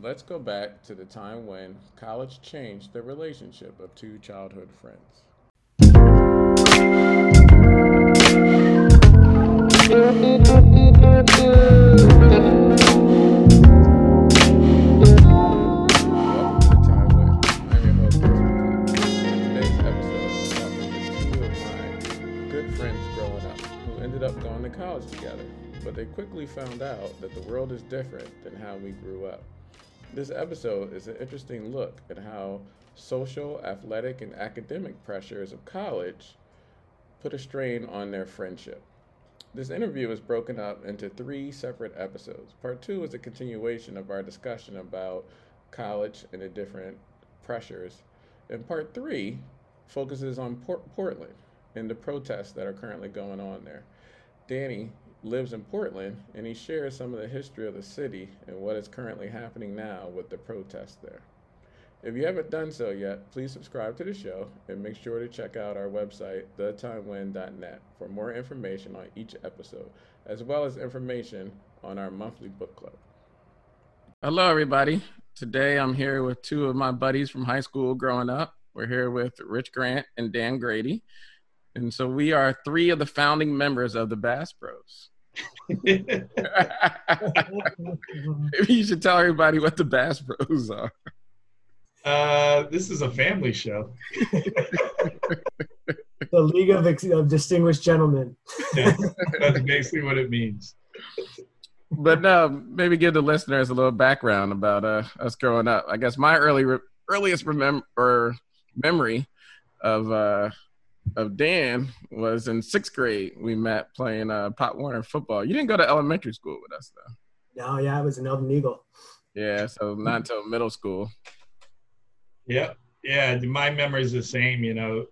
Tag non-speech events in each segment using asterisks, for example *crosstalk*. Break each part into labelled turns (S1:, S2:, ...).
S1: let's go back to the time when college changed the relationship of two childhood friends. Found out that the world is different than how we grew up. This episode is an interesting look at how social, athletic, and academic pressures of college put a strain on their friendship. This interview is broken up into three separate episodes. Part two is a continuation of our discussion about college and the different pressures. And part three focuses on Port- Portland and the protests that are currently going on there. Danny lives in Portland and he shares some of the history of the city and what is currently happening now with the protests there. If you haven't done so yet, please subscribe to the show and make sure to check out our website, thetimewin.net, for more information on each episode, as well as information on our monthly book club. Hello, everybody. Today I'm here with two of my buddies from high school growing up. We're here with Rich Grant and Dan Grady. And so we are three of the founding members of the Bass Bros. *laughs* Maybe you should tell everybody what the Bass Bros are.
S2: Uh, this is a family show. *laughs*
S3: the League of, of Distinguished Gentlemen.
S2: Yeah, that's basically what it means.
S1: But no, maybe give the listeners a little background about uh, us growing up. I guess my early re- earliest remem- or memory of uh, of Dan was in sixth grade. We met playing uh, Pop Warner football. You didn't go to elementary school with us though.
S3: No, yeah, I was an Elden Eagle.
S1: Yeah, so not until middle school.
S2: Yep. Yeah, my memory's the same. You know,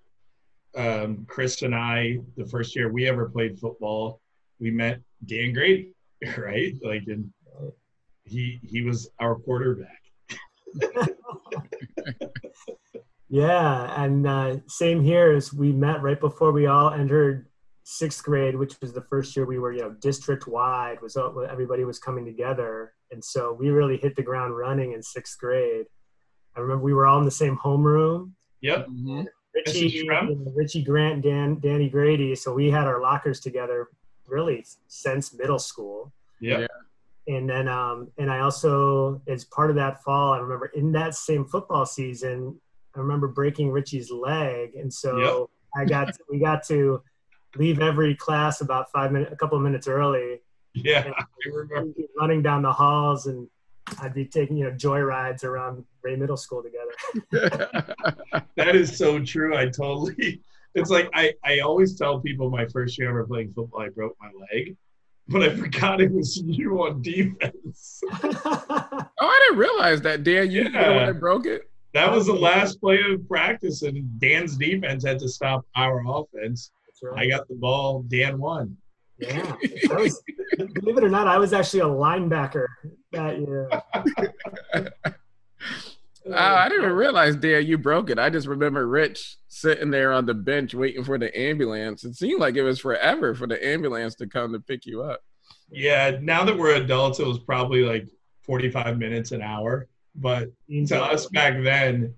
S2: um, Chris and I, the first year we ever played football, we met Dan Grady, *laughs* right? Like, and he he was our quarterback. *laughs* *laughs*
S3: Yeah, and uh, same here as we met right before we all entered sixth grade, which was the first year we were, you know, district wide. Was all, everybody was coming together, and so we really hit the ground running in sixth grade. I remember we were all in the same homeroom.
S2: Yep.
S1: Mhm.
S3: Richie,
S2: Mrs. Shrem?
S3: you know, Richie Grant, Dan, Danny Grady. So we had our lockers together really since middle school.
S2: Yep.
S1: Yeah.
S3: And then, um, and I also, as part of that fall, I remember in that same football season, I remember breaking Richie's leg, and so I got we got to leave every class about five minutes, a couple of minutes early,
S2: Yeah. I remember. *laughs*
S3: Running down the halls, and I'd be taking you know joy rides around Ray Middle School together. *laughs*
S2: That is so true. I totally. It's like I, I always tell people my first year ever playing football, I broke my leg, but I forgot it was you on defense. *laughs*
S1: oh, I didn't realize that, Dan. You yeah. when
S2: Yeah.
S1: I broke it.
S2: That was the last play of practice, and Dan's defense had to stop our offense.
S3: That's right.
S2: I got the ball. Dan won.
S3: Yeah, was, believe it or not, I was actually a linebacker that year.
S1: Oh, *laughs* I didn't even realize, Dan, you broke it. I just remember Rich sitting there on the bench waiting for the ambulance. It seemed like it was forever for the ambulance to come to pick you up.
S2: Yeah, now that we're adults, it was probably like 45 minutes an hour. But to us back then,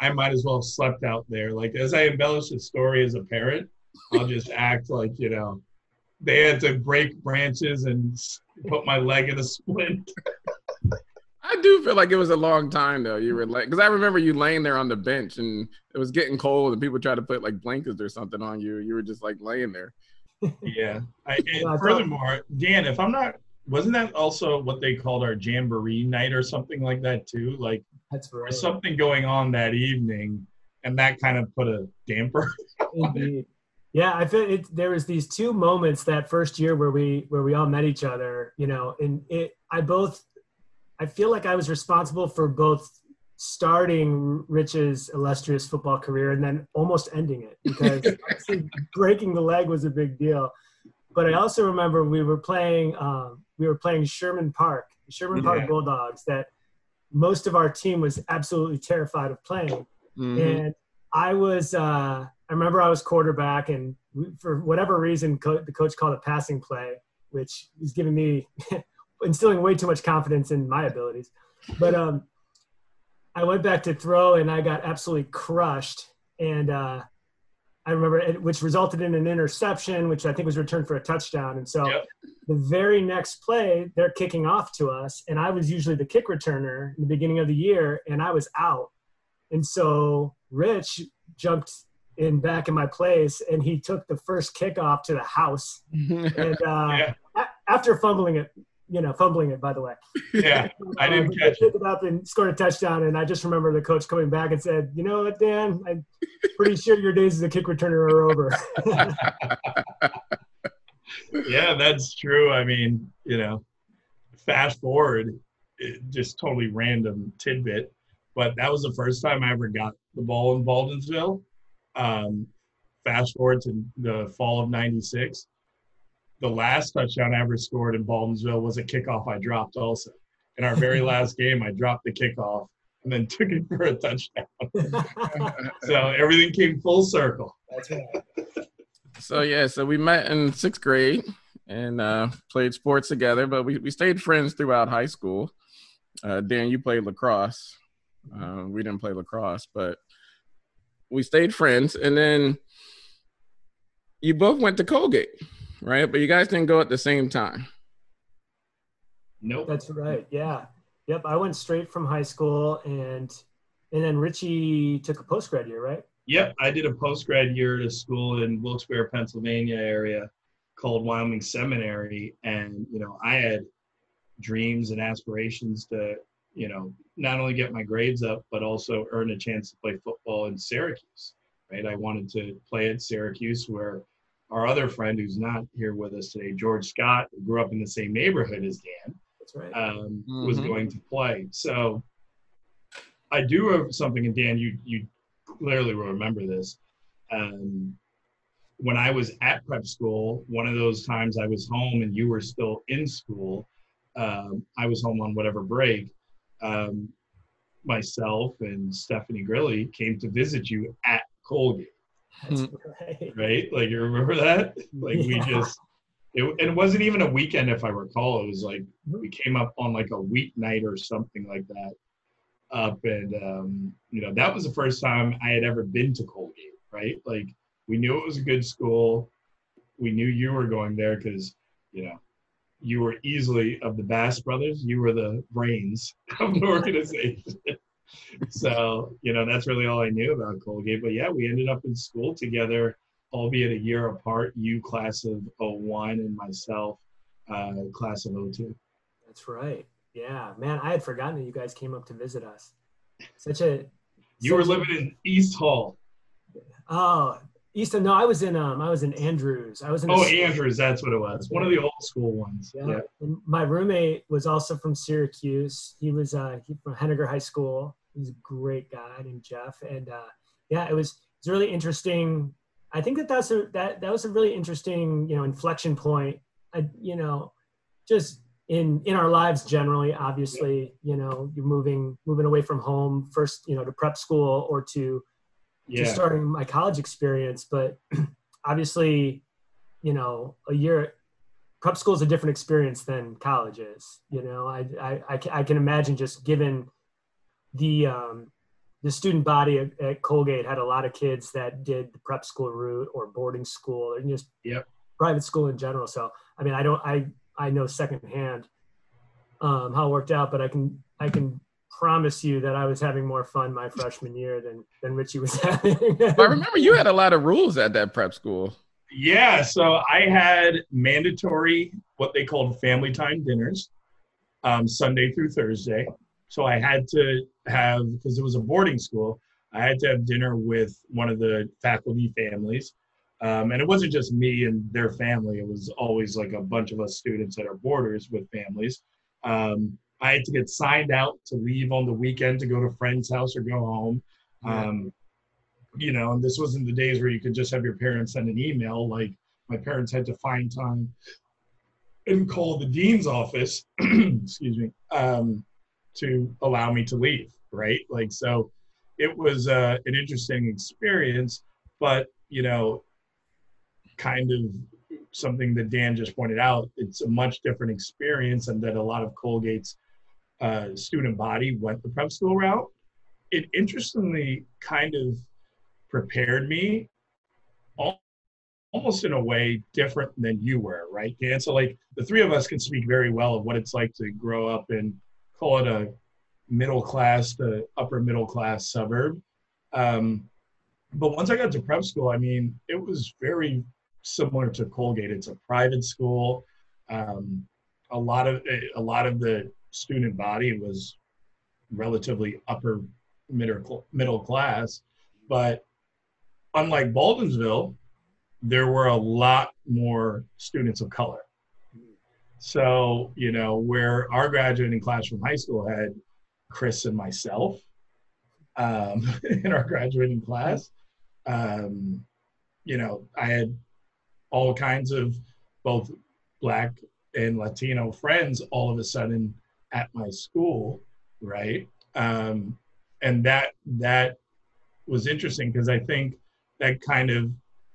S2: I might as well have slept out there. Like, as I embellish the story as a parent, I'll just *laughs* act like, you know, they had to break branches and put my leg in a splint. *laughs*
S1: I do feel like it was a long time though. You were like, because I remember you laying there on the bench and it was getting cold and people tried to put like blankets or something on you. You were just like laying there.
S2: Yeah. I, *laughs* and furthermore, Dan, if I'm not, wasn't that also what they called our jamboree night or something like that too? Like,
S3: That's right.
S2: was something going on that evening, and that kind of put a damper. *laughs*
S3: Indeed. Yeah, I feel it. There was these two moments that first year where we where we all met each other. You know, and it. I both. I feel like I was responsible for both starting Rich's illustrious football career and then almost ending it because *laughs* breaking the leg was a big deal. But I also remember we were playing. Um, we were playing Sherman Park, Sherman Park
S2: Yeah.
S3: Bulldogs. That most of our team was absolutely terrified of playing.
S1: Mhm.
S3: and I was uh, I remember I was quarterback, and we, for whatever reason, co- the coach called a passing play, which was giving me *laughs* instilling way too much confidence in my abilities. but um, I went back to throw and I got absolutely crushed. And uh, I remember it, which resulted in an interception, which I think was returned for a touchdown. And so
S2: Yep.
S3: the very next play, they're kicking off to us, and I was usually the kick returner in the beginning of the year, and I was out. And so Rich jumped in back in my place, and he took the first kickoff to the house. *laughs* And uh,
S2: Yeah.
S3: a- after fumbling it, you know, fumbling it, by the way.
S2: Yeah, *laughs* I didn't
S3: Um,
S2: catch it.
S3: it up and scored a touchdown. And I just remember the coach coming back and said, "You know what, Dan? I'm pretty sure your days as a kick returner are over." *laughs*
S2: yeah, that's true. I mean, you know, fast forward, it, just totally random tidbit, but that was the first time I ever got the ball in Baldwinsville. Um, fast forward to the fall of '96. The last touchdown I ever scored in Baldwinsville was a kickoff I dropped also. In our very *laughs* last game, I dropped the kickoff and then *laughs* took it for a touchdown. *laughs* So everything came full circle.
S3: That's.
S1: So yeah, so we met in sixth grade and uh, played sports together, but we, we stayed friends throughout high school. Uh, Dan, you played lacrosse. Uh, we didn't play lacrosse, but we stayed friends. And then you both went to Colgate, right? But you guys didn't go at the same time.
S2: Nope.
S3: That's right. Yeah. Yep. I went straight from high school, and and then Richie took a post grad year, right?
S2: Yep, I did a post grad year at a school in Wilkes-Barre, Pennsylvania area called Wyoming Seminary, and you know I had dreams and aspirations to you know not only get my grades up but also earn a chance to play football in Syracuse. Right, I wanted to play at Syracuse where our other friend who's not here with us today, George Scott, who grew up in the same neighborhood as Dan,
S3: That's right.
S2: um, was
S1: Mhm.
S2: going to play. So I do have something, and Dan, you you clearly will remember this. Um, when I was at prep school, one of those times I was home and you were still in school. Um, I was home on whatever break. Um, myself and Stephanie Grilly came to visit you at Colgate
S3: That's. Right.
S2: right? Like you remember that? Like we just it, and it wasn't even a weekend if I recall. It was like we came up on like a weeknight or something like that. Up and um, you know that was the first time I had ever been to Colgate, right? Like we knew it was a good school. We knew you were going there because you know you were easily of the Bass brothers. You were the brains *laughs* of the *laughs* organization. *laughs* so you know that's really all I knew about Colgate. But yeah, we ended up in school together, albeit a year apart. You class of 01 and myself uh, class of 02.
S3: That's right. Yeah, man, I had forgotten that you guys came up to visit us. Such a
S2: You were
S3: such a-
S2: living in East Hall.
S3: Oh, Easton. No, I was in um, I was in Andrews. I was in.
S2: Oh, Andrews, that's what it was. One of the old school ones.
S3: Yeah.
S2: Yeah.
S3: And my roommate was also from Syracuse. He was uh, he from Henninger High School. He's a great guy named Jeff. And uh, yeah, it was it was really interesting. I think that that's a that that was a really interesting you know inflection point. I, you know, just in in our lives generally. Obviously, you know, you're moving moving away from home first, you know, to prep school or to to
S2: Yeah.
S3: starting my college experience. But *clears throat* obviously, you know, a year prep school is a different experience than college is. You know, I I, I, can, I can imagine just given the um, the student body at, at Colgate had a lot of kids that did the prep school route or boarding school or just
S2: Yep.
S3: private school in general. So I mean, I don't I I know secondhand um, how it worked out, but I can I can promise you that I was having more fun my freshman year than than Richie was *laughs* having.
S1: I remember you had a lot of rules at that prep school.
S2: Yeah, so I had mandatory what they called family time dinners, um, Sunday through Thursday. So I had to have because it was a boarding school. I had to have dinner with one of the faculty families, um, and it wasn't just me and their family. It was always like a bunch of us students that are boarders with families. Um, I had to get signed out to leave on the weekend to go to a friend's house or go home. Um, you know, and this wasn't the days where you could just have your parents send an email. Like my parents had to find time and call the dean's office, *clears throat* excuse me, um, to allow me to leave. Right, like so, it was uh, an interesting experience, but you know, kind of something that Dan just pointed out. It's a much different experience, and that a lot of Colgate's uh, student body went the prep school route, it interestingly kind of prepared me al- almost in a way different than you were, right? And so, like, the three of us can speak very well of what it's like to grow up in, call it a middle class to upper middle class suburb. Um, but once I got to prep school, I mean, it was very similar to Colgate. It's a private school. Um, a lot of a lot of the student body was relatively upper middle middle class, but unlike Baldwinsville, there were a lot more students of color. So you know, where our graduating class from high school had Chris and myself um, *laughs* in our graduating class, um, you know, I had all kinds of both black and Latino friends all of a sudden at my school, right? Um, and that that was interesting because I think that kind of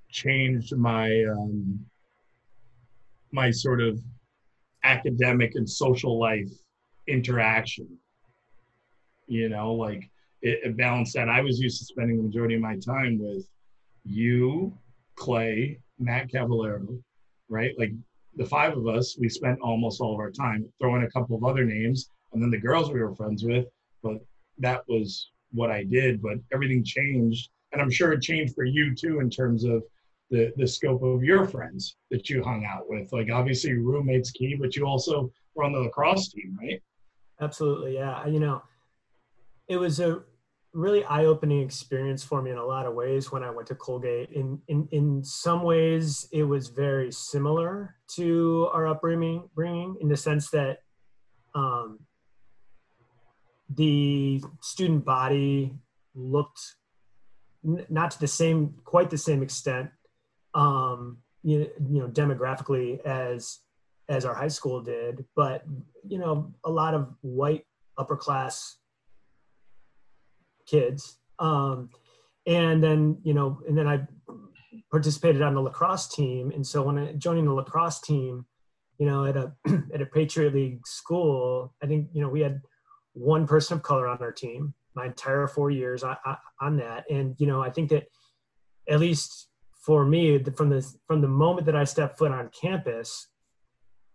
S2: changed my um, my sort of academic and social life interaction. You know, like it, it balanced that. I was used to spending the majority of my time with you, Clay, Matt Cavallero, right? Like the five of us, we spent almost all of our time throwing a couple of other names, and then the girls we were friends with. But that was what I did. But everything changed, and I'm sure it changed for you too in terms of the the scope of your friends that you hung out with. Like obviously roommates key, but you also were on the lacrosse team, right?
S3: Absolutely, yeah. You know, it was a really eye-opening experience for me in a lot of ways when I went to Colgate. In in in some ways, it was very similar to our upbringing, bringing in the sense that um, the student body looked n- not to the same, quite the same extent, um, you, you know, demographically as as our high school did, but you know, a lot of white upper class kids. Um, and then, you know, and then I participated on the lacrosse team. And so when I joining the lacrosse team, you know, at a *clears throat* at a Patriot League school, I think you know we had one person of color on our team my entire four years on, on that, and you know, I think that at least for me, from the from the moment that I stepped foot on campus,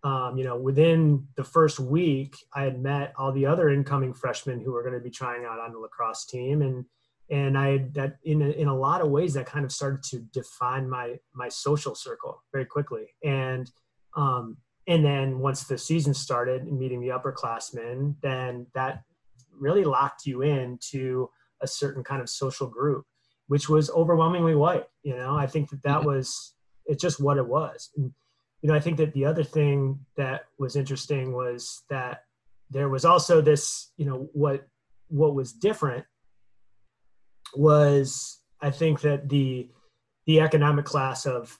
S3: um, you know, within the first week, I had met all the other incoming freshmen who were going to be trying out on the lacrosse team, and and I that in a, in a lot of ways that kind of started to define my my social circle very quickly, and um, and then once the season started and meeting the upperclassmen, then that really locked you into a certain kind of social group, which was overwhelmingly white. You know, I think that that mm-hmm. was it's just what it was. And, you know, I think that the other thing that was interesting was that there was also this, you know, what what was different was I think that the the economic class of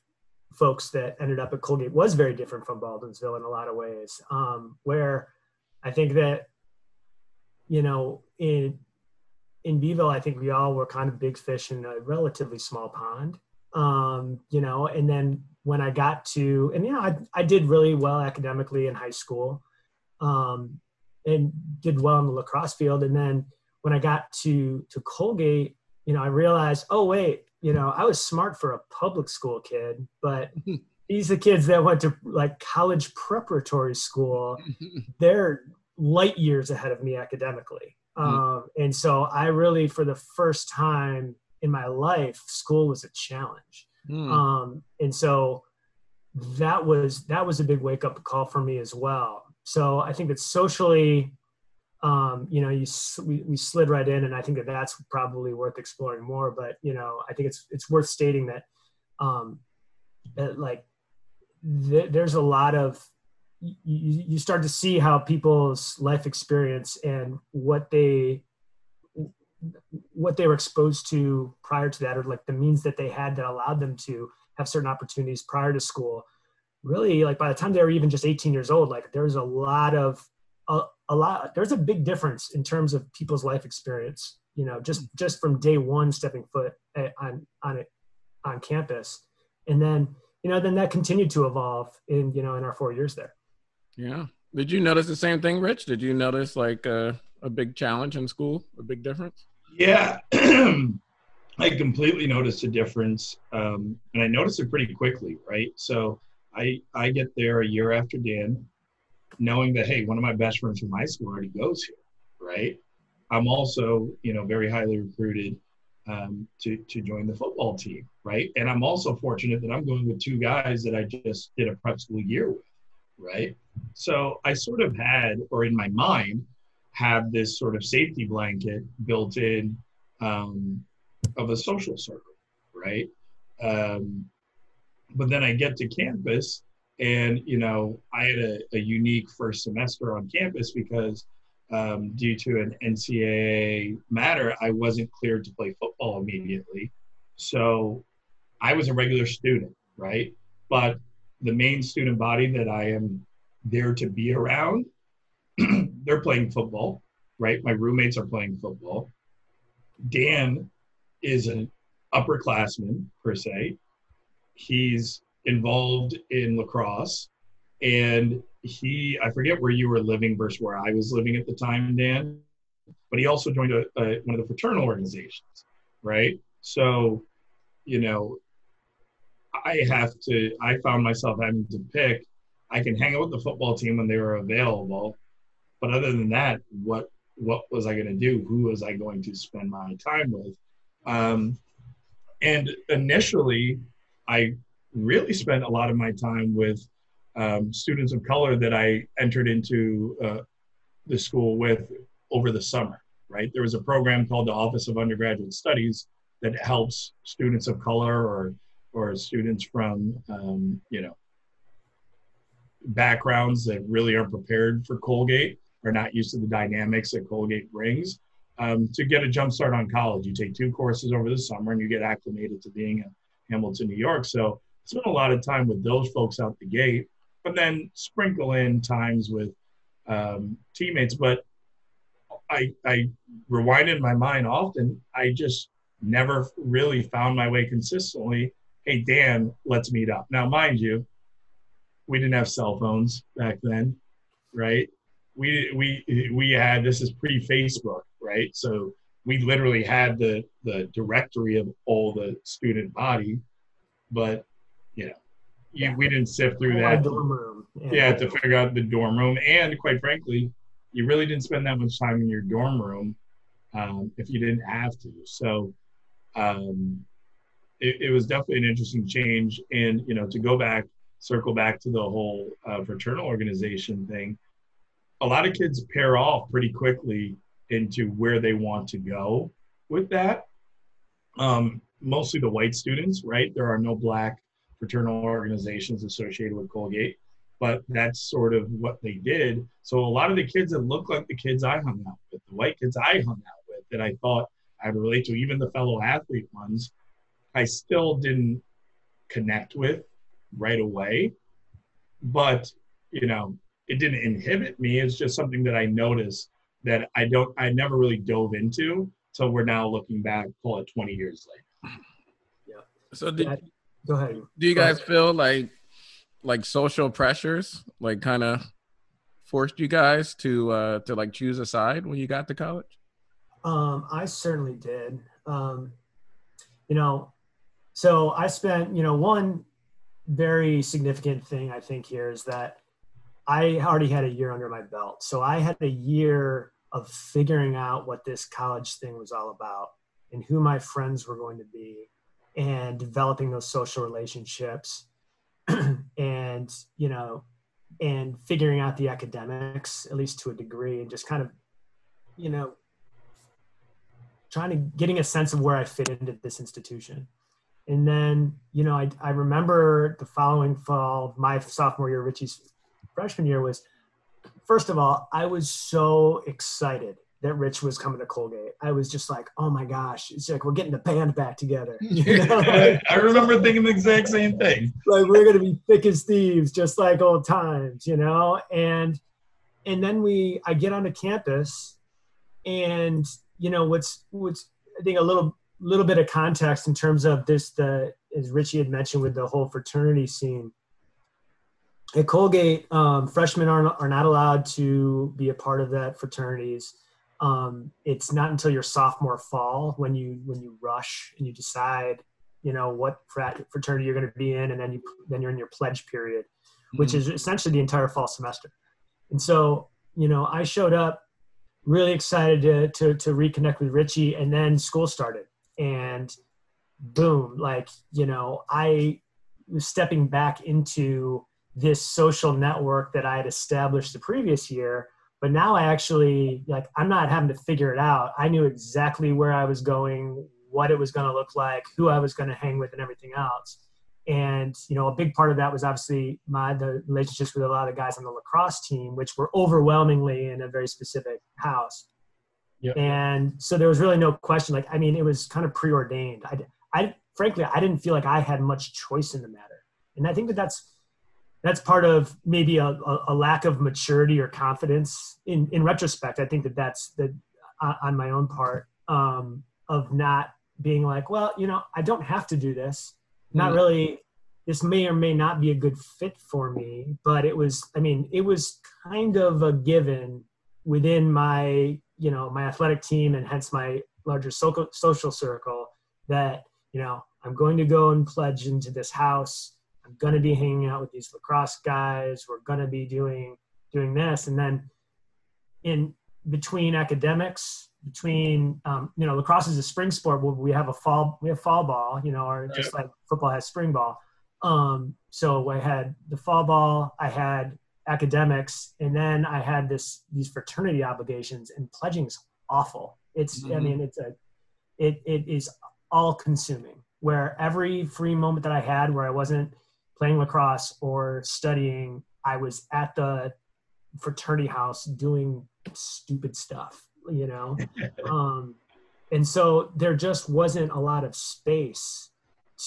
S3: folks that ended up at Colgate was very different from Baldwinsville in a lot of ways. Um, where I think that you know in in Beeville, I think we all were kind of big fish in a relatively small pond. Um, you know, and then when I got to, and you know, I, I did really well academically in high school um, and did well in the lacrosse field. And then when I got to, to Colgate, you know, I realized, oh, wait, you know, I was smart for a public school kid, but *laughs* these are kids that went to like college preparatory school. *laughs* They're light years ahead of me academically. Hmm. Um, and so I really, for the first time in my life, school was a challenge. Mm. Um, and so that was that was a big wake up call for me as well. So I think that socially, um, you know, you we, we slid right in, and I think that that's probably worth exploring more. But you know, I think it's it's worth stating that, um, that like th- there's a lot of you, you start to see how people's life experience and what they what they were exposed to prior to that or like the means that they had that allowed them to have certain opportunities prior to school really like by the time they were even just 18 years old like there's a lot of a, a lot there's a big difference in terms of people's life experience you know just just from day one stepping foot at, on on it on campus and then you know then that continued to evolve in you know in our four years there
S1: yeah Did you notice the same thing, Rich? Did you notice like a, a big challenge in school, a big difference?
S2: Yeah, *clears throat* I completely noticed a difference, um, and I noticed it pretty quickly. Right, so I I get there a year after Dan, knowing that hey, one of my best friends from high school already goes here. Right, I'm also you know very highly recruited um, to to join the football team. Right, and I'm also fortunate that I'm going with two guys that I just did a prep school year with. Right, so I sort of had, or in my mind, have this sort of safety blanket built in um, of a social circle, right? Um, but then I get to campus, and you know, I had a, a unique first semester on campus because um, due to an NCAA matter, I wasn't cleared to play football immediately. So I was a regular student, right? But the main student body that I am there to be around, *clears throat* they're playing football, right? My roommates are playing football. Dan is an upperclassman per se. He's involved in lacrosse, and he I forget where you were living versus where I was living at the time, Dan. But he also joined a, a, one of the fraternal organizations, right? So, you know, I have to. I found myself having to pick. I can hang out with the football team when they were available, but other than that, what what was I going to do? Who was I going to spend my time with? Um, and initially, I really spent a lot of my time with um, students of color that I entered into uh, the school with over the summer. Right, there was a program called the Office of Undergraduate Studies that helps students of color or or students from um, you know backgrounds that really aren't prepared for Colgate are not used to the dynamics that Colgate brings. Um, to get a jump start on college, you take two courses over the summer and you get acclimated to being in Hamilton, New York. So spend a lot of time with those folks out the gate, but then sprinkle in times with um, teammates. But I, I rewinded my mind often. I just never really found my way consistently. Hey, Dan, let's meet up. Now, mind you, we didn't have cell phones back then, right? We we we had this is pre Facebook, right? So we literally had the the directory of all the student body, but you know, you, we didn't sift through that.
S3: Dorm room.
S2: Yeah. yeah, to figure out the dorm room, and quite frankly, you really didn't spend that much time in your dorm room um, if you didn't have to. So. Um, it, it, was definitely an interesting change, and you know, to go back, circle back to the whole uh, fraternal organization thing a lot of kids pair off pretty quickly into where they want to go with that. Um, mostly the white students, right? There are no black fraternal organizations associated with Colgate, but that's sort of what they did. So a lot of the kids that look like the kids I hung out with, the white kids I hung out with, that I thought I'd relate to, even the fellow athlete ones, I still didn't connect with right away. But you know, it didn't inhibit me. It's just something that I noticed that I don't, I never really dove into. So we're now looking back, call it 20 years later.
S1: Yeah. So did, yeah.
S3: go ahead.
S1: Do you guys feel like, like social pressures, like kind of forced you guys to, uh, to like choose a side when you got to college?
S3: Um, I certainly did. Um, you know, so I spent, you know, one very significant thing I think here is that I already had a year under my belt. So I had a year of figuring out what this college thing was all about and who my friends were going to be and developing those social relationships *clears throat* and, you know, and figuring out the academics, at least to a degree, and just kind of, you know, trying to getting a sense of where I fit into this institution. And then, you know, I, I remember the following fall, my sophomore year, Richie's freshman year was first of all, I was so excited that Rich was coming to Colgate. I was just like, oh my gosh, it's like we're getting the band back together. *laughs*
S2: You know? *laughs* I remember thinking the exact same thing.
S3: Like we're gonna be thick as thieves, just like old times, you know? And and then we I get onto campus and you know what's what's I think a little little bit of context in terms of this the as Richie had mentioned with the whole fraternity scene at Colgate, um, freshmen are, are not allowed to be a part of that fraternities. Um, it's not until your sophomore fall when you when you rush and you decide, you know, what frat fraternity you're going to be in, and then you then you're in your pledge period, mm-hmm. which is essentially the entire fall semester. And so, you know, I showed up really excited to to, to reconnect with Richie, and then school started, and boom, like you know, I was stepping back into this social network that I had established the previous year. But now I actually like I'm not having to figure it out. I knew exactly where I was going, what it was going to look like, who I was going to hang with, and everything else. And you know, a big part of that was obviously my the relationships with a lot of the guys on the lacrosse team, which were overwhelmingly in a very specific house. Yep. And so there was really no question. Like, I mean, it was kind of preordained. I, I frankly, I didn't feel like I had much choice in the matter. And I think that that's that's part of maybe a, a, lack of maturity or confidence in, in retrospect. I think that that's the, uh, on my own part um, of not being like, well, you know, I don't have to do this. Not mm-hmm. really. This may or may not be a good fit for me, but it was, I mean, it was kind of a given within my, you know, my athletic team and hence my larger social, social circle that, you know, I'm going to go and pledge into this house I'm gonna be hanging out with these lacrosse guys. We're gonna be doing doing this, and then in between academics, between um, you know, lacrosse is a spring sport. Where we have a fall, we have fall ball, you know, or just like football has spring ball. Um, so I had the fall ball, I had academics, and then I had this these fraternity obligations, and pledging is awful. It's mm-hmm. I mean, it's a it it is all consuming. Where every free moment that I had, where I wasn't playing lacrosse or studying, I was at the fraternity house doing stupid stuff, you know? *laughs* um, and so there just wasn't a lot of space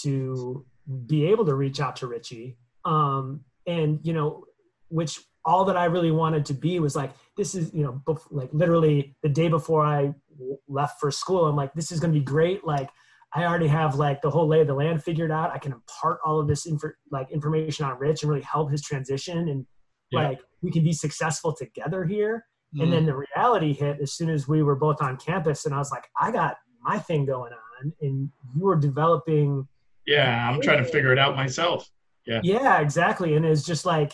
S3: to be able to reach out to Richie. Um, and, you know, which all that I really wanted to be was like, this is, you know, bef- like literally the day before I left for school, I'm like, this is going to be great. Like, I already have like the whole lay of the land figured out. I can impart all of this info, like information on Rich and really help his transition, and yeah. like we can be successful together here. Mm. And then the reality hit as soon as we were both on campus, and I was like, I got my thing going on, and you were developing.
S2: Yeah, I'm trying to figure it out myself. Yeah.
S3: Yeah, exactly, and it's just like,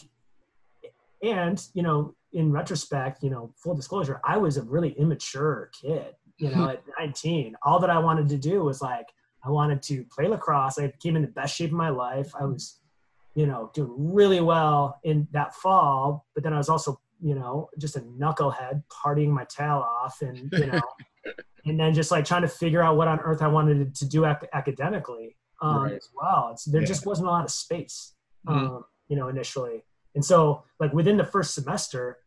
S3: and you know, in retrospect, you know, full disclosure, I was a really immature kid you know, at 19. All that I wanted to do was like, I wanted to play lacrosse. I came in the best shape of my life. I was, you know, doing really well in that fall, but then I was also, you know, just a knucklehead partying my tail off and, you know, *laughs* and then just like trying to figure out what on earth I wanted to do ac- academically um, right. as well. It's, there yeah. just wasn't a lot of space, mm-hmm. um, you know, initially. And so like within the first semester,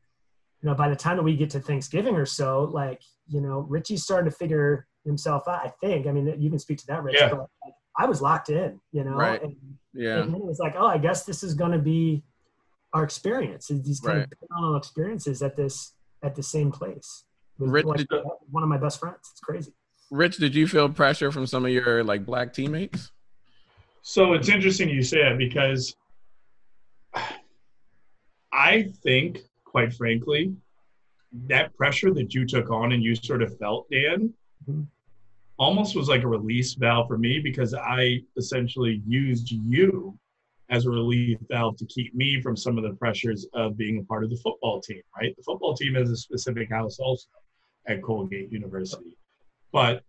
S3: you know, by the time that we get to Thanksgiving or so, like, you know, Richie's starting to figure himself out. I think. I mean, you can speak to that, Rich. Yeah. But like, I was locked in, you know.
S1: Right.
S3: And,
S1: yeah.
S3: And it was like, oh, I guess this is going to be our experience. These kind right. of parallel experiences at this at the same place. Rich, like, you, one of my best friends. It's crazy.
S1: Rich, did you feel pressure from some of your like black teammates?
S2: So it's interesting you say that because I think quite frankly, that pressure that you took on and you sort of felt, Dan, mm-hmm. almost was like a release valve for me because I essentially used you as a relief valve to keep me from some of the pressures of being a part of the football team, right? The football team has a specific house also at Colgate University. But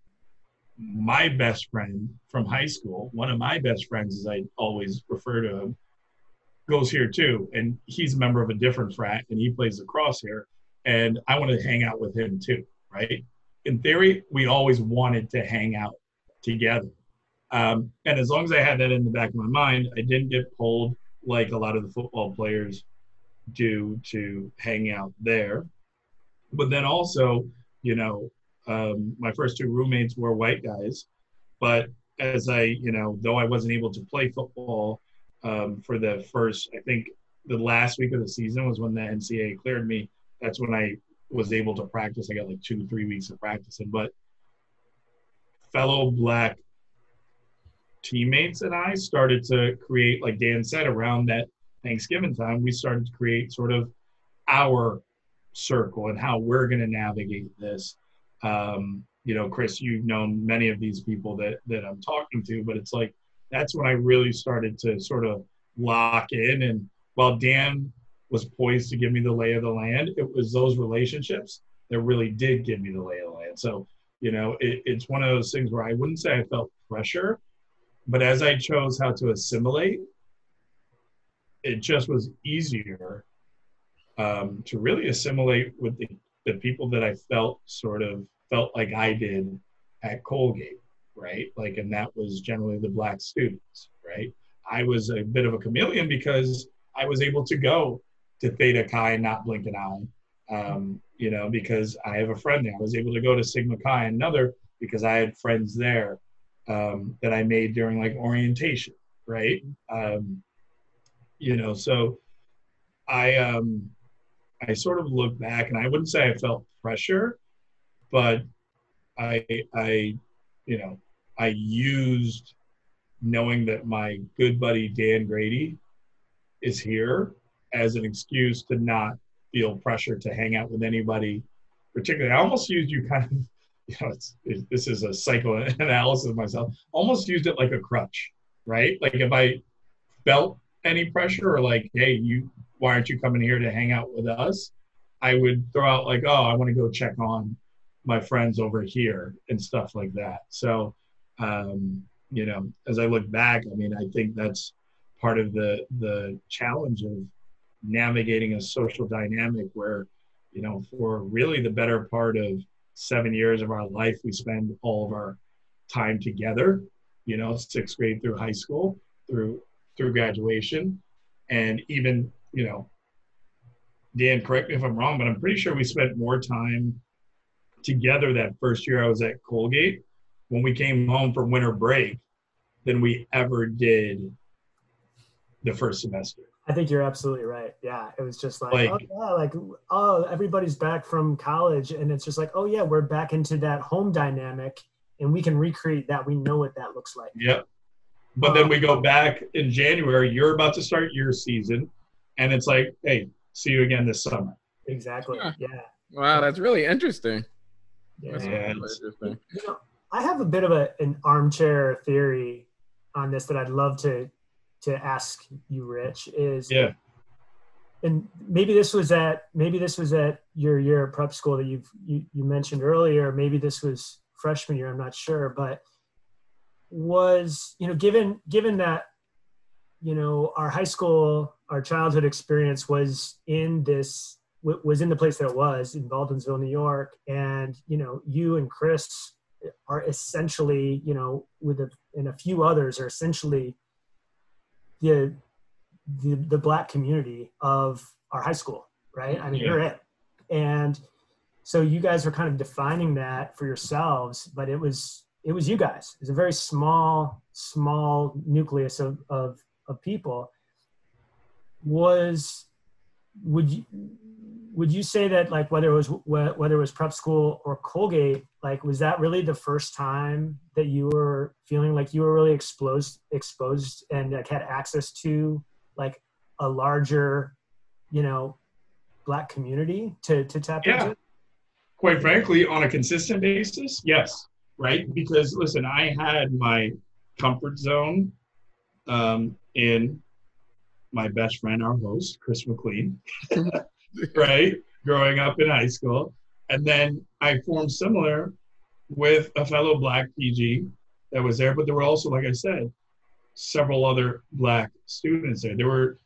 S2: my best friend from high school, one of my best friends, as I always refer to him, goes here too, and he's a member of a different frat, and he plays lacrosse here, and I want to hang out with him too, right? In theory, we always wanted to hang out together, um, and as long as I had that in the back of my mind, I didn't get pulled like a lot of the football players do to hang out there. But then also, you know, um, my first two roommates were white guys, but as I, you know, though I wasn't able to play football um, for the first, I think the last week of the season was when the NCAA cleared me. That's when I was able to practice. I got like two, three weeks of practicing. But fellow black teammates and I started to create, like Dan said, around that Thanksgiving time, we started to create sort of our circle and how we're going to navigate this. Um, you know, Chris, you've known many of these people that that I'm talking to, but it's like that's when I really started to sort of lock in. And while Dan was poised to give me the lay of the land, it was those relationships that really did give me the lay of the land. So, you know, it, it's one of those things where I wouldn't say I felt pressure, but as I chose how to assimilate, it just was easier um, to really assimilate with the, the people that I felt sort of felt like I did at Colgate, right? Like, and that was generally the black students, right? I was a bit of a chameleon because I was able to go to Theta Chi and not blink an eye. Um, you know, because I have a friend there. I was able to go to Sigma Chi, another because I had friends there um, that I made during like orientation, right? Um, you know, so I um, I sort of look back, and I wouldn't say I felt pressure, but I I you know I used knowing that my good buddy Dan Grady is here as an excuse to not feel pressure to hang out with anybody particularly. I almost used you kind of you know it's it, this is a psychoanalysis of myself. Almost used it like a crutch right? Like if i felt any pressure or like hey you why aren't you coming here to hang out with us? I would throw out like oh i want to go check on my friends over here and stuff like that. So um, you know as i look back i mean i think that's part of the the challenge of navigating a social dynamic where, you know, for really the better part of seven years of our life, we spend all of our time together, you know, sixth grade through high school, through through graduation. And even, you know, Dan, correct me if I'm wrong, but I'm pretty sure we spent more time together that first year I was at Colgate when we came home from winter break than we ever did the first semester.
S3: I think you're absolutely right. Yeah, it was just like, like oh yeah, like oh everybody's back from college, and it's just like oh yeah, we're back into that home dynamic, and we can recreate that. We know what that looks like.
S2: Yep. But um, then we go back in January. You're about to start your season, and it's like, hey, see you again this summer.
S3: Exactly. Yeah. yeah.
S1: Wow, that's really interesting.
S3: Yeah. That's really interesting. You know, I have a bit of a, an armchair theory on this that I'd love to to ask you, Rich, is
S2: yeah.
S3: And maybe this was at maybe this was at your year at prep school that you've you, you mentioned earlier. Maybe this was freshman year. I'm not sure, but was you know given given that you know our high school our childhood experience was in this was in the place that it was in Baldwinsville, New York, and you know you and Chris are essentially you know with a, and a few others are essentially the the, the black community of our high school, right? I mean, yeah. you're it. And so you guys were kind of defining that for yourselves, but it was it was you guys. It was a very small, small nucleus of of, of people. Was would you would you say that like whether it was whether it was prep school or Colgate, like was that really the first time that you were feeling like you were really exposed exposed and like had access to like a larger, you know, black community to to tap yeah. into?
S2: Quite frankly, on a consistent basis, yes, right? Because listen, I had my comfort zone um, in my best friend, our host, Chris McLean. Mm-hmm. *laughs* right? Growing up in high school. And then I formed similar with a fellow black PG that was there, but there were also, like I said, several other black students there. There were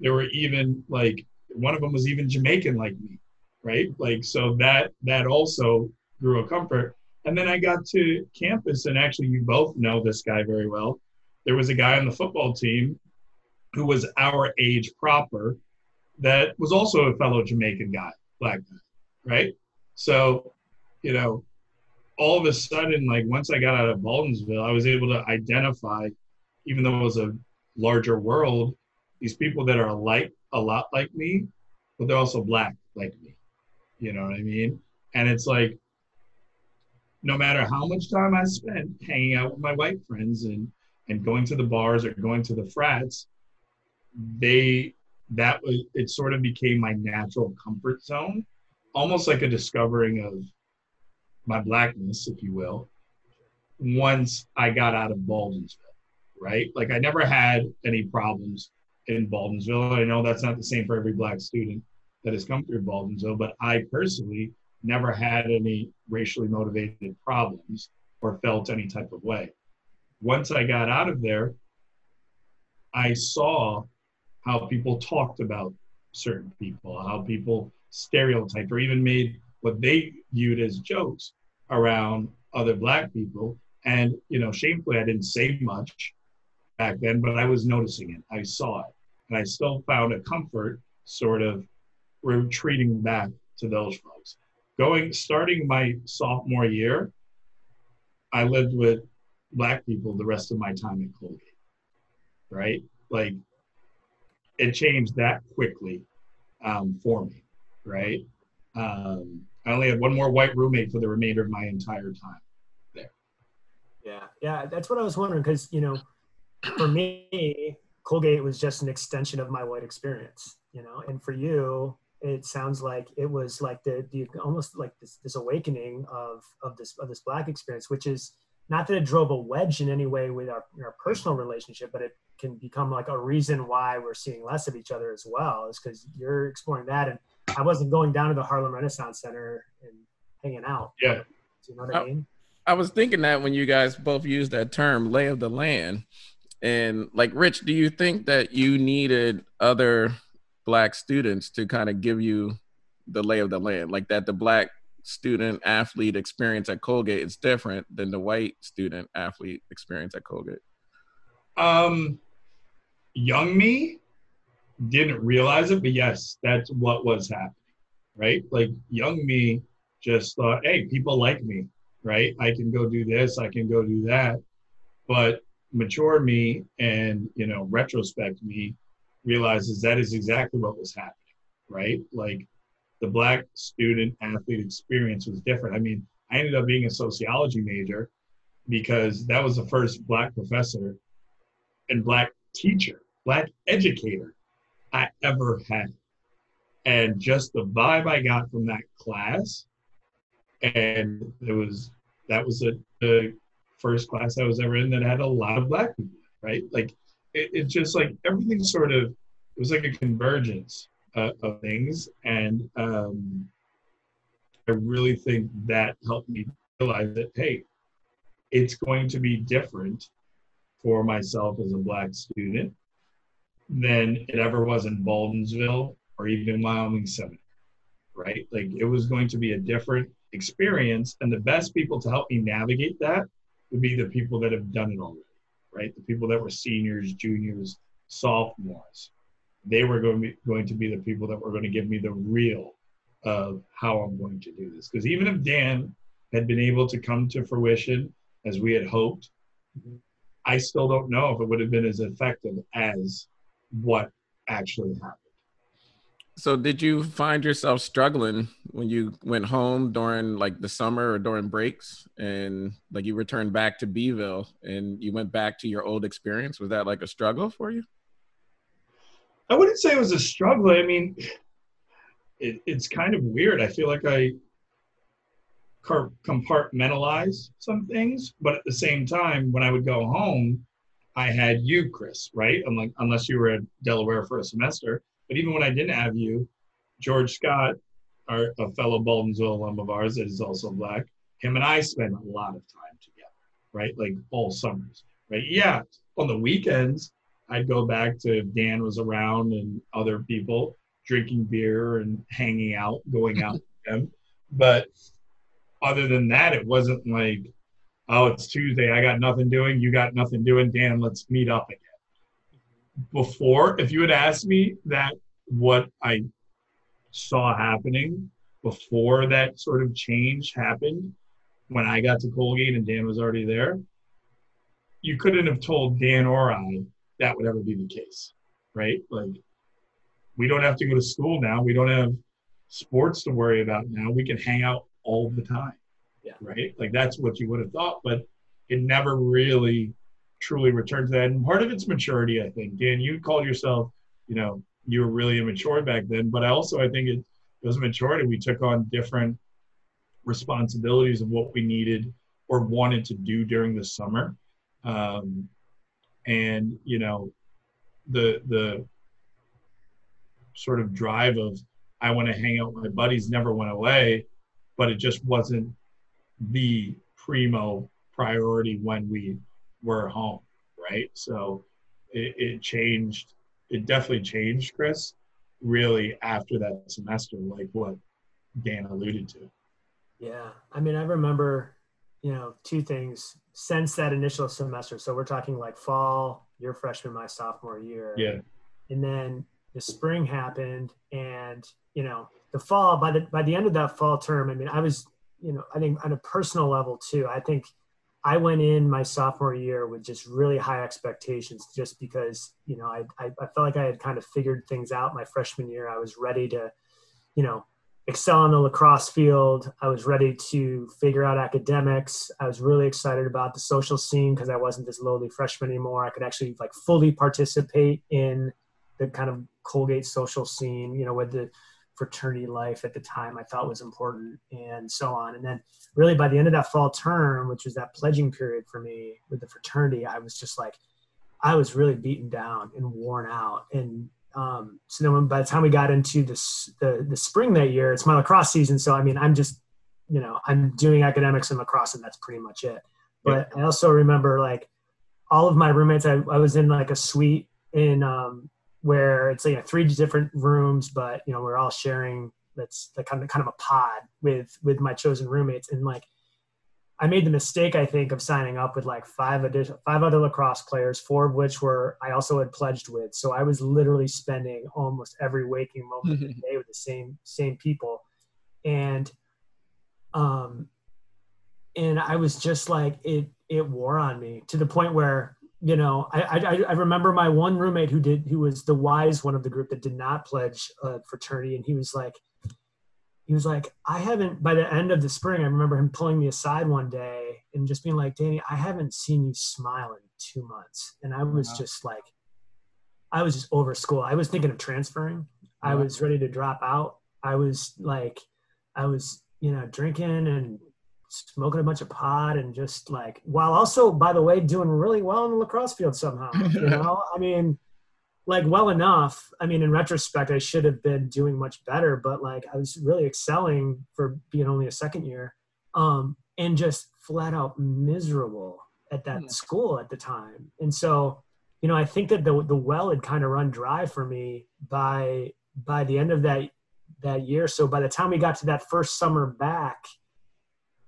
S2: there were even like one of them was even Jamaican like me, right? Like so that that also grew a comfort. And then I got to campus, and actually, you both know this guy very well. There was a guy on the football team who was our age proper, that was also a fellow Jamaican guy, black guy, right? So, you know, all of a sudden, like once I got out of Baldwinsville, I was able to identify, even though it was a larger world, these people that are like a lot like me, but they're also black like me. You know what I mean? And it's like, no matter how much time I spent hanging out with my white friends and and going to the bars or going to the frats, they that was it sort of became my natural comfort zone, almost like a discovering of my blackness, if you will, once I got out of Baldwinsville, right? Like I never had any problems in Baldwinsville. I know that's not the same for every black student that has come through Baldwinsville, but I personally never had any racially motivated problems or felt any type of way. Once I got out of there, I saw how people talked about certain people, how people stereotyped or even made what they viewed as jokes around other black people. And, you know, shamefully, I didn't say much back then, but I was noticing it. I saw it. And I still found a comfort sort of retreating back to those folks. Going, starting my sophomore year, I lived with black people the rest of my time at Colgate, right? Like, it changed that quickly um, for me, right? Um, I only had one more white roommate for the remainder of my entire time there.
S3: Yeah, yeah, that's what I was wondering because you know, for me, Colgate was just an extension of my white experience, you know, and for you, it sounds like it was like the, the almost like this, this awakening of of this of this black experience, which is not that it drove a wedge in any way with our, our personal relationship, but it can become like a reason why we're seeing less of each other as well. Is because you're exploring that, and I wasn't going down to the Harlem Renaissance Center and hanging out.
S2: Yeah,
S3: do you know what I, I mean?
S1: I was thinking that when you guys both used that term, lay of the land, and like Rich, do you think that you needed other black students to kind of give you the lay of the land, like that the black student athlete experience at Colgate is different than the white student athlete experience at Colgate?
S2: Um, young me didn't realize it, but yes, that's what was happening, right? Like young me just thought, hey, people like me, right? I can go do this, I can go do that. But mature me and, you know, retrospect me realizes that is exactly what was happening, right? Like the black student athlete experience was different. I mean, I ended up being a sociology major because that was the first black professor and black teacher, black educator I ever had. And just the vibe I got from that class, and it was that was a, the first class I was ever in that had a lot of black people, right? Like it, it just like everything sort of it was like a convergence uh, of things, and um, I really think that helped me realize that hey, it's going to be different for myself as a black student than it ever was in Baldwinsville or even Wyoming Seminary, right? Like it was going to be a different experience, and the best people to help me navigate that would be the people that have done it already, right? The people that were seniors, juniors, sophomores. They were going to be, going to be the people that were going to give me the real of how I'm going to do this. Because even if Dan had been able to come to fruition as we had hoped, I still don't know if it would have been as effective as what actually happened.
S1: So did you find yourself struggling when you went home during like the summer or during breaks and like you returned back to Beeville and you went back to your old experience? Was that like a struggle for you?
S2: I wouldn't say it was a struggle. I mean, it, it's kind of weird. I feel like I compartmentalize some things, but at the same time, when I would go home, I had you, Chris, right? Unless you were at Delaware for a semester. But even when I didn't have you, George Scott, our, a fellow Baldwinsville alum of ours that is also black, him and I spent a lot of time together, right? Like all summers, right? Yeah, on the weekends, I'd go back to if Dan was around and other people drinking beer and hanging out, going out with them. But other than that, it wasn't like oh, it's Tuesday, I got nothing doing, you got nothing doing, Dan, let's meet up again. Before, if you had asked me that, what I saw happening before that sort of change happened, when I got to Colgate and Dan was already there, you couldn't have told Dan or I that would ever be the case, right? Like, we don't have to go to school now. We don't have sports to worry about now. We can hang out all the time yeah. right? Like that's what you would have thought, but it never really truly returned to that. And part of it's maturity, I think. Dan, you called yourself, you know, you were really immature back then. But I also I think it, was maturity. We took on different responsibilities of what we needed or wanted to do during the summer. Um, and you know, the the sort of drive of I want to hang out with my buddies never went away, but it just wasn't the primo priority when we were home, right? So it, it changed. It definitely changed, Chris, really after that semester, like what Dan alluded to.
S3: Yeah. I mean, I remember, you know, two things since that initial semester. So we're talking like fall, your freshman, my sophomore year.
S2: Yeah.
S3: And then the spring happened and, you know, the fall by the by the end of that fall term, I mean, I was, you know, I think on a personal level too, I think I went in my sophomore year with just really high expectations just because, you know, I, I, I felt like I had kind of figured things out my freshman year. I was ready to, you know, excel on the lacrosse field. I was ready to figure out academics. I was really excited about the social scene because I wasn't this lowly freshman anymore. I could actually like fully participate in the kind of Colgate social scene, you know, with the fraternity life at the time I thought was important and so on. And then really by the end of that fall term, which was that pledging period for me with the fraternity, I was just like, I was really beaten down and worn out. And um, so then when, by the time we got into this, the, the spring that year, it's my lacrosse season. So, I mean, I'm just, you know, I'm doing academics and lacrosse and that's pretty much it. But yeah. I also remember like all of my roommates, I, I was in like a suite in, um, where it's like three different rooms, but you know, we're all sharing that's like kind of kind of a pod with, with my chosen roommates. And like, I made the mistake, I think, of signing up with like five additional, five other lacrosse players, four of which were I also had pledged with. So I was literally spending almost every waking moment of the *laughs* day with the same same people, and um, and I was just like it it wore on me to the point where you know I, I I remember my one roommate who did who was the wise one of the group that did not pledge a fraternity, and he was like he was like, I haven't, by the end of the spring, I remember him pulling me aside one day and just being like, Danny, I haven't seen you smile in two months. And I was wow. just like, I was just over school. I was thinking of transferring. I was ready to drop out. I was like, I was, you know, drinking and smoking a bunch of pot and just like, while also, by the way, doing really well in the lacrosse field somehow. You *laughs* know, I mean, like well enough. I mean, in retrospect, I should have been doing much better, but like I was really excelling for being only a second year, um, and just flat out miserable at that school at the time. And so, you know, I think that the the well had kind of run dry for me by by the end of that that year. So by the time we got to that first summer back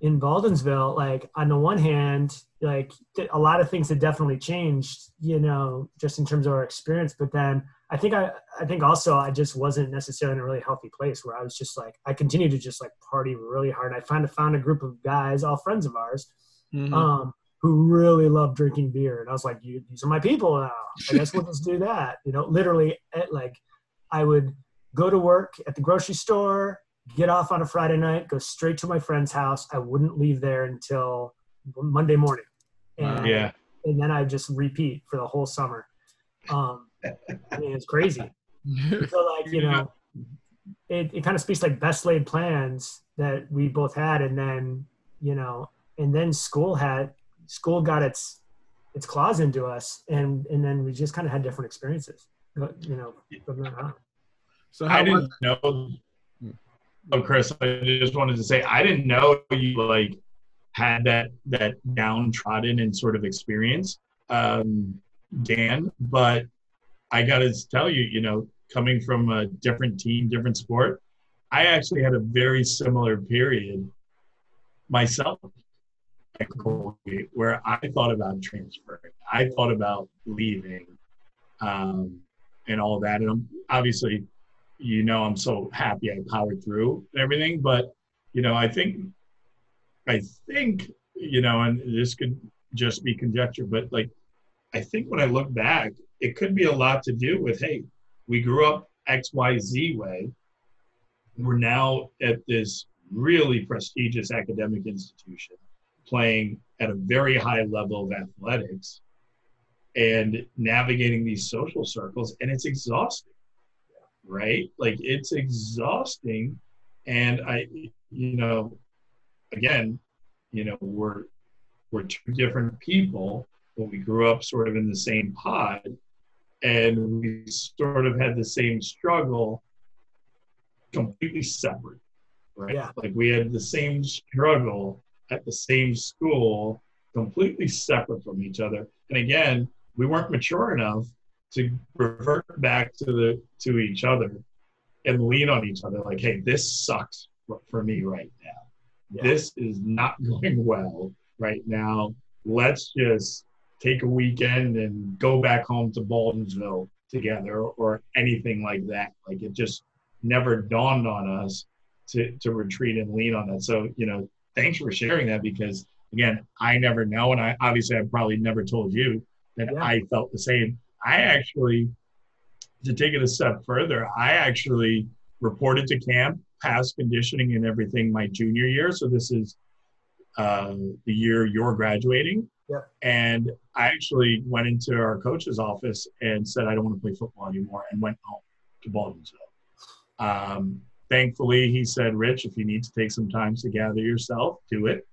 S3: in Baldwinsville, like on the one hand, like a lot of things had definitely changed, you know, just in terms of our experience. But then I think I, I think also I just wasn't necessarily in a really healthy place where I was just like, I continued to just like party really hard. I found, found a group of guys, all friends of ours, mm-hmm. um, who really love drinking beer. And I was like, you, these are my people now. I guess we'll just do that. You know, literally at, like I would go to work at the grocery store, get off on a Friday night, go straight to my friend's house. I wouldn't leave there until Monday morning and,
S2: yeah.
S3: And then I just repeat for the whole summer. Um, I mean, it's crazy. *laughs* so like, you know, it, it kind of speaks like best laid plans that we both had. And then, you know, and then school had, school got its, its claws into us. And, and then we just kind of had different experiences, you know,
S2: So I didn't know. Oh, Chris, I just wanted to say, I didn't know you like had that that downtrodden and sort of experience, um, Dan. But I got to tell you, you know, coming from a different team, different sport, I actually had a very similar period myself where I thought about transferring. I thought about leaving um, and all that. And obviously, you know, I'm so happy I powered through everything. But, you know, I think I think, you know, and this could just be conjecture, but like, I think when I look back, it could be a lot to do with, hey, we grew up XYZ way. We're now at this really prestigious academic institution playing at a very high level of athletics and navigating these social circles, and it's exhausting. Right? Like it's exhausting. And I, you know, again, you know, we're we're two different people, but we grew up sort of in the same pod, and we sort of had the same struggle, completely separate, right?
S3: Yeah.
S2: Like we had the same struggle at the same school, completely separate from each other. And again, we weren't mature enough to revert back to the to each other and lean on each other like hey this sucks for me right now.
S3: Yeah.
S2: this is not going well right now. Let's just take a weekend and go back home to Baldwinsville together or anything like that. Like it just never dawned on us to, to retreat and lean on that. So you know thanks for sharing that because again i never know. And i obviously i probably never told you that
S3: Yeah.
S2: i felt the same I actually, to take it a step further, I actually reported to camp, passed conditioning and everything my junior year. So this is uh, the year you're graduating.
S3: Yep.
S2: And I actually went into our coach's office and said, I don't want to play football anymore and went home to Baldwinsville. Um, thankfully, he said, Rich, if you need to take some time to gather yourself, do it.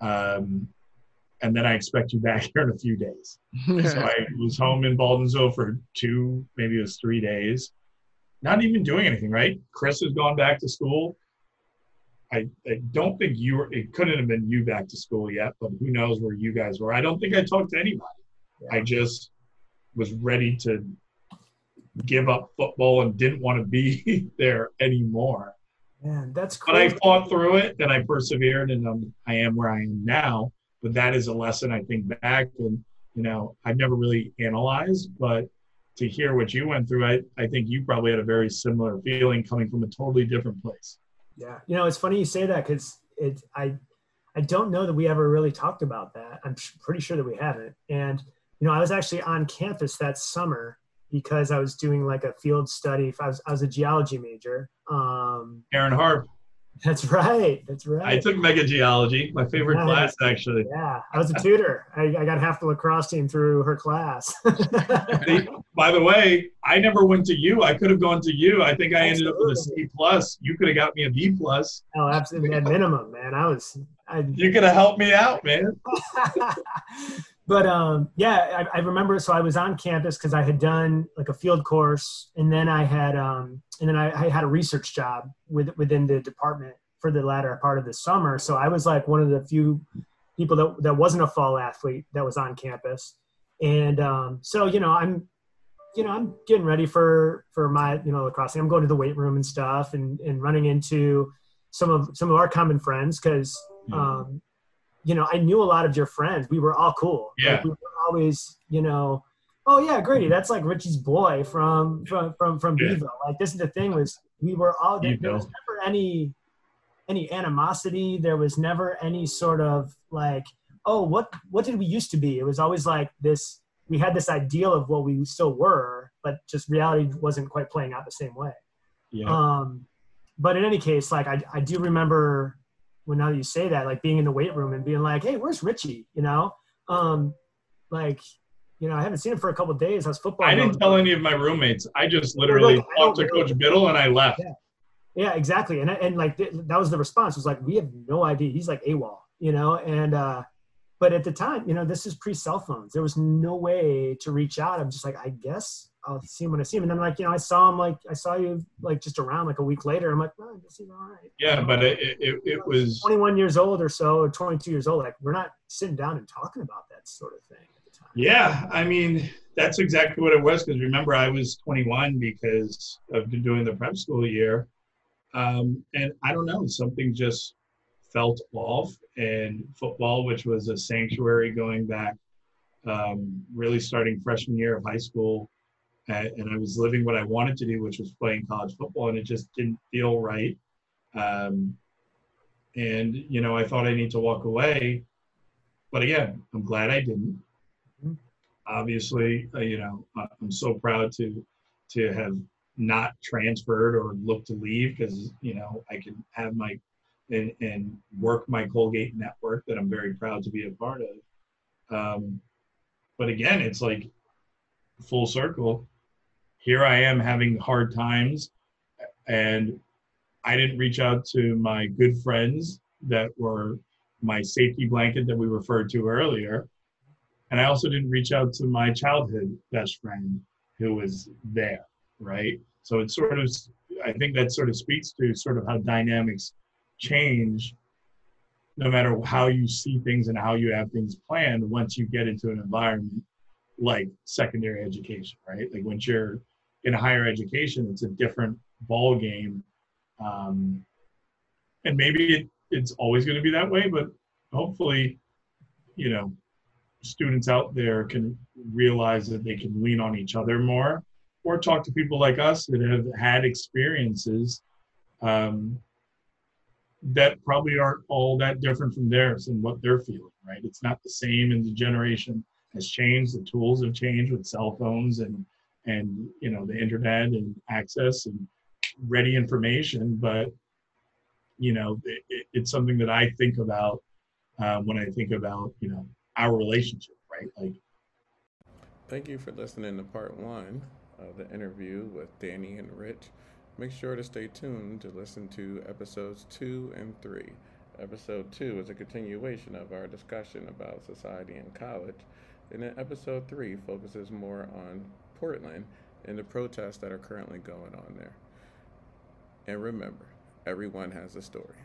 S2: Um, and then I expect you back *laughs* here in a few days. *laughs* So I was home in Baldwinsville for two, maybe it was three days, not even doing anything, right? Chris has gone back to school. I, I don't think you were, it couldn't have been you back to school yet, but who knows where you guys were. I don't think I talked to anybody. I just was ready to give up football and didn't want to be *laughs* there anymore.
S3: Man, that's
S2: But I fought through it and I persevered and um, I am where I am now. But that is a lesson I think back and you know I've never really analyzed, but to hear what you went through, I, I think you probably had a very similar feeling coming from a totally different place.
S3: Yeah, you know, it's funny you say that because it I I don't know that we ever really talked about that. I'm sh- pretty sure that we haven't. And you know, I was actually on campus that summer because I was doing like a field study. I was I was a geology major. Um,
S2: Karen Harpp,
S3: that's right. That's right.
S2: I took mega geology, my favorite
S3: Yeah.
S2: class actually.
S3: yeah, I was a tutor. I, I got half the lacrosse team through her class. *laughs*
S2: By the way, I never went to you. I could have gone to you. I think I ended up with a C plus. You could have got me a B plus.
S3: oh, absolutely at minimum, man. I was I *laughs*
S2: You could have helped me out, man. *laughs*
S3: but um, yeah, I, I remember. So I was on campus because I had done like a field course, and then I had um, and then I, I had a research job with within the department for the latter part of the summer. So I was like one of the few people that that wasn't a fall athlete that was on campus, and um, so you know I'm. You know, I'm getting ready for for my you know lacrosse. I'm going to the weight room and stuff, and and running into some of some of our common friends because um, you know, I knew a lot of your friends. We were all cool.
S2: Yeah.
S3: Like, we were always, you know, oh yeah, Grady, that's like Richie's boy from from from from
S2: Yeah.
S3: Bevo. Like this is the thing was we were all there, there was never any any animosity. There was never any sort of like, oh, what what did we used to be? It was always like this. We had this ideal of what we still were, but just reality wasn't quite playing out the same way.
S2: Yeah.
S3: Um, but in any case, like I, I do remember when now that you say that, like being in the weight room and being like, "Hey, where's Richie?" You know, um, like, you know, I haven't seen him for a couple of days. How's football?
S2: I didn't
S3: going?
S2: tell any of my roommates. I just literally
S3: Like,
S2: talked to
S3: don't
S2: Coach Biddle and I left.
S3: Yeah. Yeah, exactly. And and like th- that was the response was like, we have no idea. He's like AWOL, you know. And uh, but at the time, you know, this is pre cell phones. There was no way to reach out. I'm just like, I guess I'll see him when I see him. And then like, you know, I saw him like I saw you like just around like a week later. I'm like, oh, I guess he's all right.
S2: Yeah, but it, it, it, was
S3: 21 years old or so, or 22 years old. Like we're not sitting down and talking about that sort of thing at the time.
S2: Yeah, I mean, that's exactly what it was. Because remember, I was 21 because of doing the prep school year. Um, and I don't know, something just felt off. And football, which was a sanctuary going back, um, really starting freshman year of high school. And, I was living what I wanted to do, which was playing college football, and it just didn't feel right. Um, and, you know, I thought I need to walk away. But again, I'm glad I didn't obviously uh, you know i'm so proud to to have not transferred or looked to leave because you know i can have my and, and work my colgate network that i'm very proud to be a part of um, but again it's like full circle here I am having hard times, and I didn't reach out to my good friends that were my safety blanket that we referred to earlier. And I also didn't reach out to my childhood best friend who was there, right? So it sort of, I think that sort of speaks to sort of how dynamics change no matter how you see things and how you have things planned once you get into an environment like secondary education, right? Like once you're in higher education, it's a different ball game. Um, and maybe it, it's always going to be that way, but hopefully, you know, students out there can realize that they can lean on each other more or talk to people like us that have had experiences um, that probably aren't all that different from theirs and what they're feeling, right? It's not the same and the generation has changed. The tools have changed with cell phones and, and you know, the internet and access and ready information. But, you know, it, it's something that I think about uh, when I think about, you know, our relationship, right? Like,
S1: Thank you for listening to part one of the interview with Danny and Rich. Make sure to stay tuned to listen to episodes two and three. Episode two is a continuation of our discussion about society and college, and then episode three focuses more on Portland and the protests that are currently going on there. And remember, everyone has a story.